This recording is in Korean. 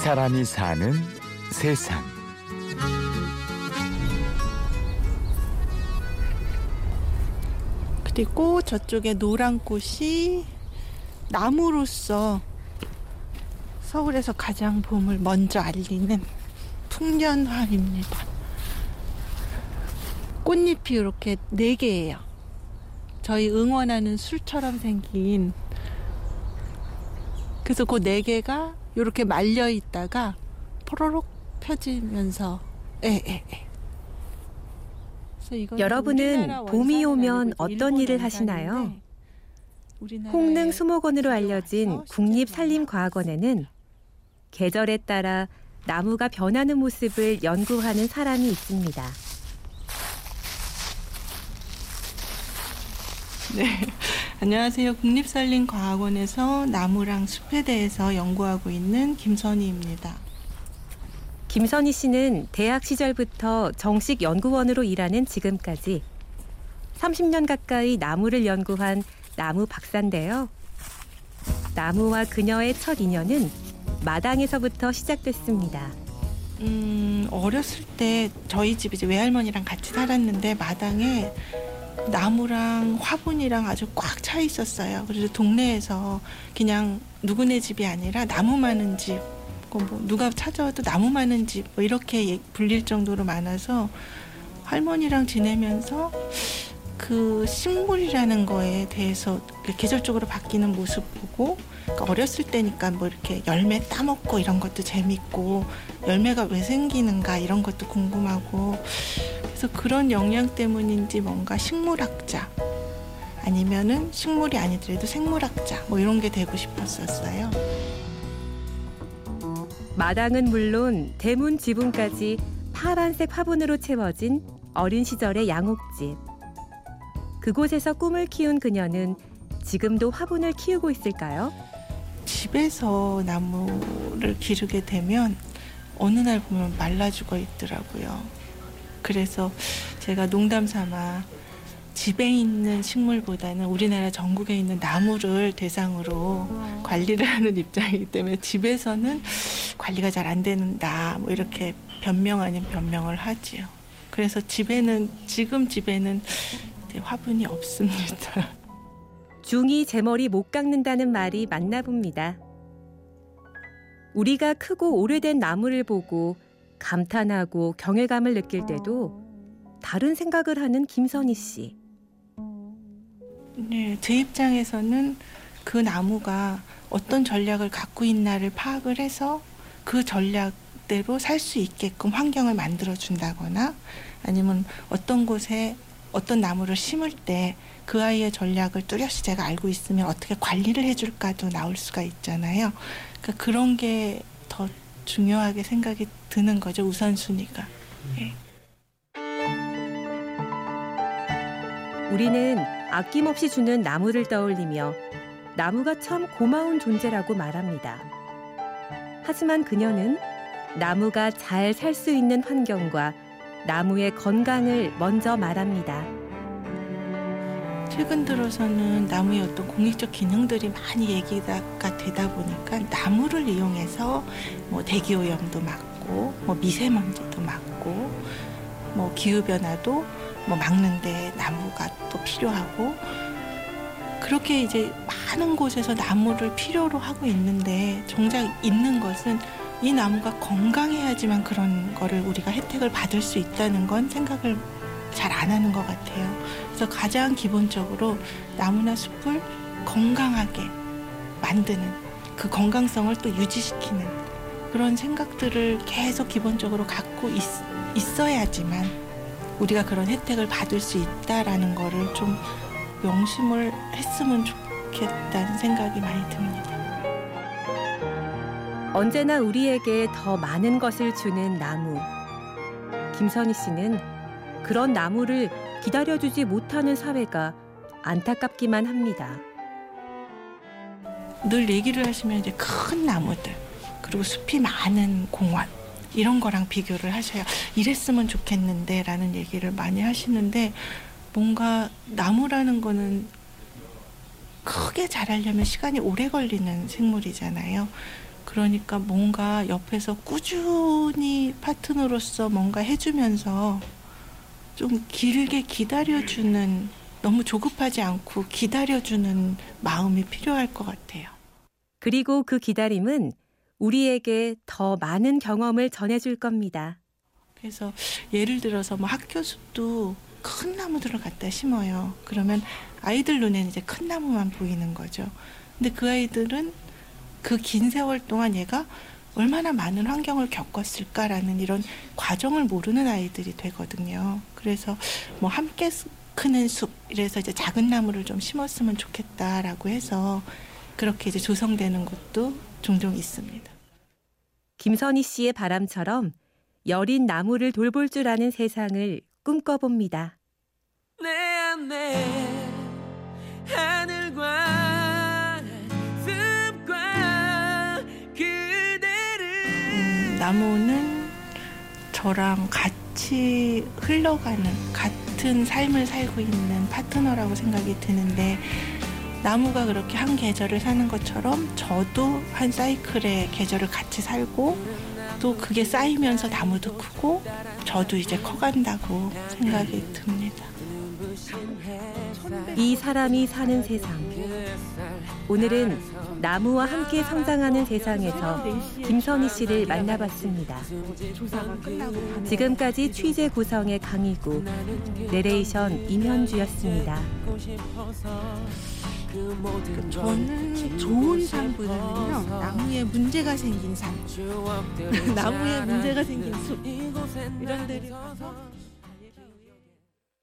사람이 사는 세상. 그리고 저쪽에 노란 꽃이 나무로서 서울에서 가장 봄을 먼저 알리는 풍년화입니다. 꽃잎이 이렇게 네 개예요. 저희 응원하는 술처럼 생긴 그래서 그 네 개가 이렇게 말려 있다가 포로록 펴지면서 예, 예, 예. 여러분은 봄이 오면 어떤 일을 하시나요? 홍릉 수목원으로 알려진 국립산림과학원에는 계절에 따라 나무가 변하는 모습을 연구하는 사람이 있습니다. 네. 안녕하세요. 국립산림과학원에서 나무랑 숲에 대해서 연구하고 있는 김선희입니다. 김선희 씨는 대학 시절부터 정식 연구원으로 일하는 지금까지 30년 가까이 나무를 연구한 나무 박사인데요. 나무와 그녀의 첫 인연은 마당에서부터 시작됐습니다. 음, 어렸을 때 저희 집 이제 외할머니랑 같이 살았는데 마당에 나무랑 화분이랑 아주 꽉 차 있었어요. 그래서 동네에서 그냥 누구네 집이 아니라 나무 많은 집, 뭐 누가 찾아와도 나무 많은 집, 뭐 이렇게 불릴 정도로 많아서 할머니랑 지내면서 그 식물이라는 거에 대해서 계절적으로 바뀌는 모습 보고 그러니까 어렸을 때니까 뭐 이렇게 열매 따먹고 이런 것도 재밌고 열매가 왜 생기는가 이런 것도 궁금하고 그래서 그런 영향 때문인지 뭔가 식물학자 아니면은 식물이 아니더라도 생물학자 뭐 이런 게 되고 싶었었어요. 마당은 물론 대문 지붕까지 파란색 화분으로 채워진 어린 시절의 양옥집. 그곳에서 꿈을 키운 그녀는 지금도 화분을 키우고 있을까요? 집에서 나무를 기르게 되면 어느 날 보면 말라 죽어 있더라고요. 그래서 제가 농담 삼아 집에 있는 식물보다는 우리나라 전국에 있는 나무를 대상으로 관리를 하는 입장이기 때문에 집에서는 관리가 잘 안 된다. 뭐 이렇게 변명 아닌 변명을 하지요. 그래서 집에는 지금 집에는 화분이 없습니다. 중이 제 머리 못 깎는다는 말이 맞나 봅니다. 우리가 크고 오래된 나무를 보고 감탄하고 경외감을 느낄 때도 다른 생각을 하는 김선희 씨. 네, 제 입장에서는 그 나무가 어떤 전략을 갖고 있나를 파악을 해서 그 전략대로 살 수 있게끔 환경을 만들어 준다거나 아니면 어떤 곳에 어떤 나무를 심을 때 그 아이의 전략을 뚜렷이 제가 알고 있으면 어떻게 관리를 해줄까도 나올 수가 있잖아요. 그러니까 그런 게 더 중요하게 생각이 드는 거죠 우선순위가. 예. 우리는 아낌없이 주는 나무를 떠올리며 나무가 참 고마운 존재라고 말합니다. 하지만 그녀는 나무가 잘 살 수 있는 환경과 나무의 건강을 먼저 말합니다. 최근 들어서는 나무의 어떤 공익적 기능들이 많이 얘기가 되다 보니까 나무를 이용해서 뭐 대기 오염도 막고 뭐 미세먼지도 막고 뭐 기후 변화도 뭐 막는데 나무가 또 필요하고 그렇게 이제 많은 곳에서 나무를 필요로 하고 있는데 정작 있는 것은 이 나무가 건강해야지만 그런 거를 우리가 혜택을 받을 수 있다는 건 생각을 잘 안 하는 것 같아요. 그래서 가장 기본적으로 나무나 숲을 건강하게 만드는 그 건강성을 또 유지시키는 그런 생각들을 계속 기본적으로 갖고 있, 있어야지만 우리가 그런 혜택을 받을 수 있다라는 거를 좀 명심을 했으면 좋겠다는 생각이 많이 듭니다. 언제나 우리에게 더 많은 것을 주는 나무. 김선희 씨는 그런 나무를 기다려주지 못하는 사회가 안타깝기만 합니다. 늘 얘기를 하시면 이제 큰 나무들 그리고 숲이 많은 공원 이런 거랑 비교를 하셔요. 이랬으면 좋겠는데 라는 얘기를 많이 하시는데 뭔가 나무라는 거는 크게 자라려면 시간이 오래 걸리는 생물이잖아요. 그러니까 뭔가 옆에서 꾸준히 파트너로서 뭔가 해주면서 좀 길게 기다려주는 너무 조급하지 않고 기다려주는 마음이 필요할 것 같아요. 그리고 그 기다림은 우리에게 더 많은 경험을 전해줄 겁니다. 그래서 예를 들어서 뭐 학교 숲도 큰 나무들을 갖다 심어요. 그러면 아이들 눈에는 이제 큰 나무만 보이는 거죠. 근데 그 아이들은 그 긴 세월 동안 얘가 얼마나 많은 환경을 겪었을까라는 이런 과정을 모르는 아이들이 되거든요. 그래서 뭐 함께 스- 크는 숲 이래서 이제 작은 나무를 좀 심었으면 좋겠다라고 해서 그렇게 이제 조성되는 곳도 종종 있습니다. 김선희 씨의 바람처럼 여린 나무를 돌볼 줄 아는 세상을 꿈꿔봅니다. 내 안에 나무는 저랑 같이 흘러가는 같은 삶을 살고 있는 파트너라고 생각이 드는데 나무가 그렇게 한 계절을 사는 것처럼 저도 한 사이클의 계절을 같이 살고 또 그게 쌓이면서 나무도 크고 저도 이제 커간다고 생각이 듭니다. 이 사람이 사는 세상. 오늘은 나무와 함께 성장하는 세상에서 김선희 씨를 만나봤습니다. 지금까지 취재 구성의 강희구, 내레이션 임현주였습니다. 저는 좋은 삶보다는요 나무에 문제가 생긴 삶, 나무에 문제가 생긴 숲 이런 데를 가서